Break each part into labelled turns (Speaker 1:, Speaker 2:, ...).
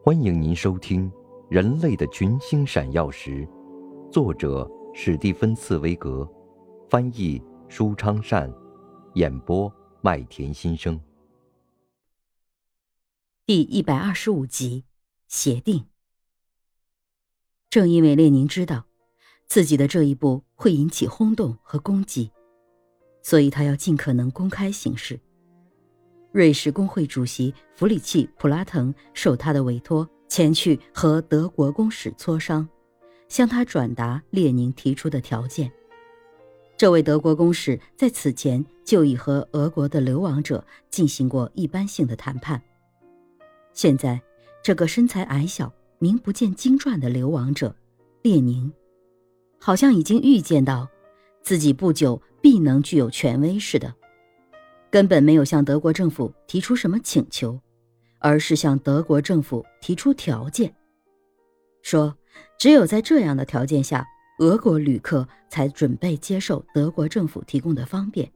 Speaker 1: 欢迎您收听《人类的群星闪耀时》，作者史蒂芬·茨威格，翻译舒昌善，演播麦田心声。
Speaker 2: 第一百二十五集，协定。正因为列宁知道自己的这一步会引起轰动和攻击，所以他要尽可能公开行事。瑞士工会主席弗里契·普拉滕受他的委托前去和德国公使磋商，向他转达列宁提出的条件。这位德国公使在此前就已和俄国的流亡者进行过一般性的谈判。现在，这个身材矮小、名不见经传的流亡者列宁，好像已经预见到自己不久必能具有权威似的。根本没有向德国政府提出什么请求，而是向德国政府提出条件，说只有在这样的条件下，俄国旅客才准备接受德国政府提供的方便，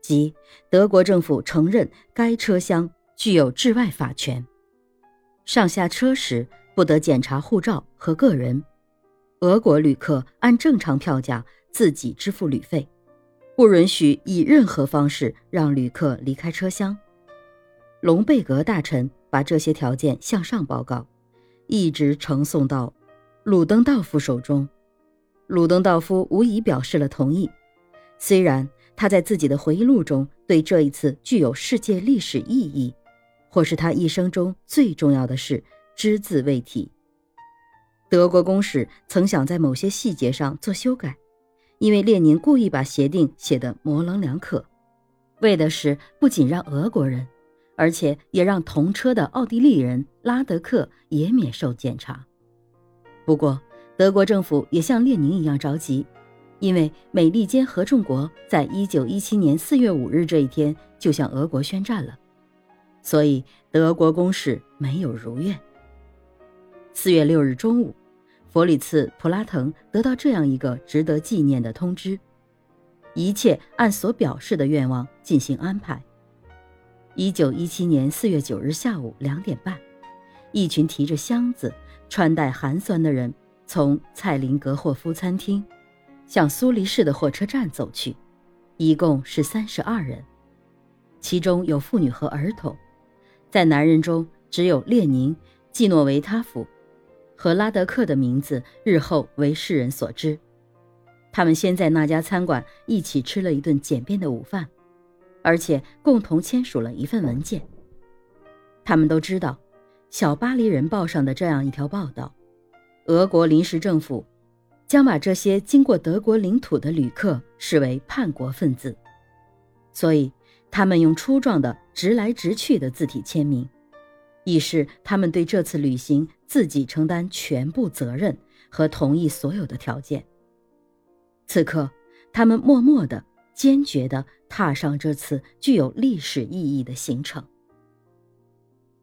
Speaker 2: 即德国政府承认该车厢具有治外法权，上下车时不得检查护照和个人，俄国旅客按正常票价自己支付旅费。不允许以任何方式让旅客离开车厢。隆贝格大臣把这些条件向上报告，一直呈送到鲁登道夫手中。鲁登道夫无疑表示了同意，虽然他在自己的回忆录中对这一次具有世界历史意义，或是他一生中最重要的事只字未提。德国公使曾想在某些细节上做修改。因为列宁故意把协定写得模棱两可，为的是不仅让俄国人，而且也让同车的奥地利人拉德克也免受检查。不过，德国政府也像列宁一样着急，因为美利坚合众国在一九一七年四月五日这一天就向俄国宣战了，所以德国公使没有如愿。四月六日中午。弗里茨·普拉滕得到这样一个值得纪念的通知：一切按所表示的愿望进行安排。一九一七年四月九日下午两点半，一群提着箱子、穿戴寒酸的人从蔡林格霍夫餐厅向苏黎世的火车站走去，一共是三十二人，其中有妇女和儿童。在男人中，只有列宁、季诺维塔夫。和拉德克的名字日后为世人所知。他们先在那家餐馆一起吃了一顿简便的午饭，而且共同签署了一份文件。他们都知道，《小巴黎人报》上的这样一条报道：俄国临时政府将把这些经过德国领土的旅客视为叛国分子，所以他们用粗壮的直来直去的字体签名。以示他们对这次旅行自己承担全部责任和同意所有的条件。此刻，他们默默的、坚决的踏上这次具有历史意义的行程。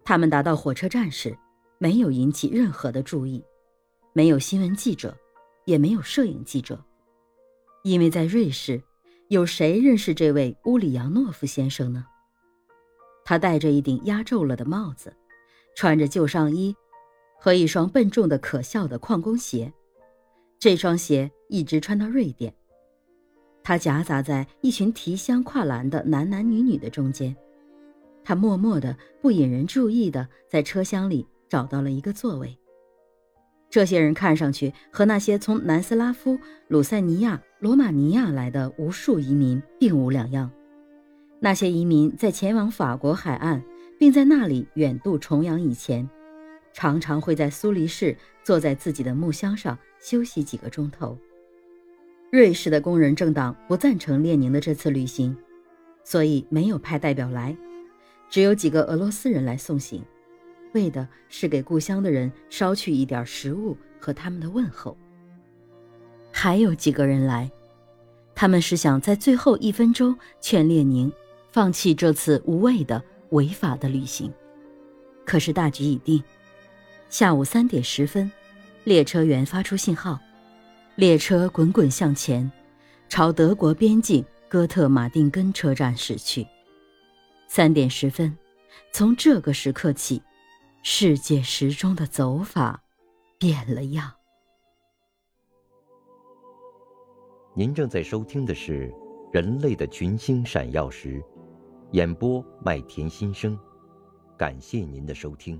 Speaker 2: 他们达到火车站时，没有引起任何的注意，没有新闻记者，也没有摄影记者，因为在瑞士，有谁认识这位乌里扬诺夫先生呢？他戴着一顶压皱了的帽子。穿着旧上衣和一双笨重的可笑的矿工鞋，这双鞋一直穿到瑞典。他夹杂在一群提箱跨栏的男男女女的中间，他默默的、不引人注意的在车厢里找到了一个座位。这些人看上去和那些从南斯拉夫、鲁塞尼亚、罗马尼亚来的无数移民并无两样。那些移民在前往法国海岸。并在那里远渡重洋以前，常常会在苏黎世坐在自己的木箱上休息几个钟头。瑞士的工人政党不赞成列宁的这次旅行，所以没有派代表来，只有几个俄罗斯人来送行，为的是给故乡的人捎去一点食物和他们的问候。还有几个人来，他们是想在最后一分钟劝列宁放弃这次无谓的。违法的旅行。可是大局已定，下午三点十分，列车员发出信号，列车滚滚向前，朝德国边境哥特马丁根车站驶去。三点十分，从这个时刻起，世界时钟的走法变了样。
Speaker 1: 您正在收听的是《人类的群星闪耀时》。演播麦田心声感谢您的收听。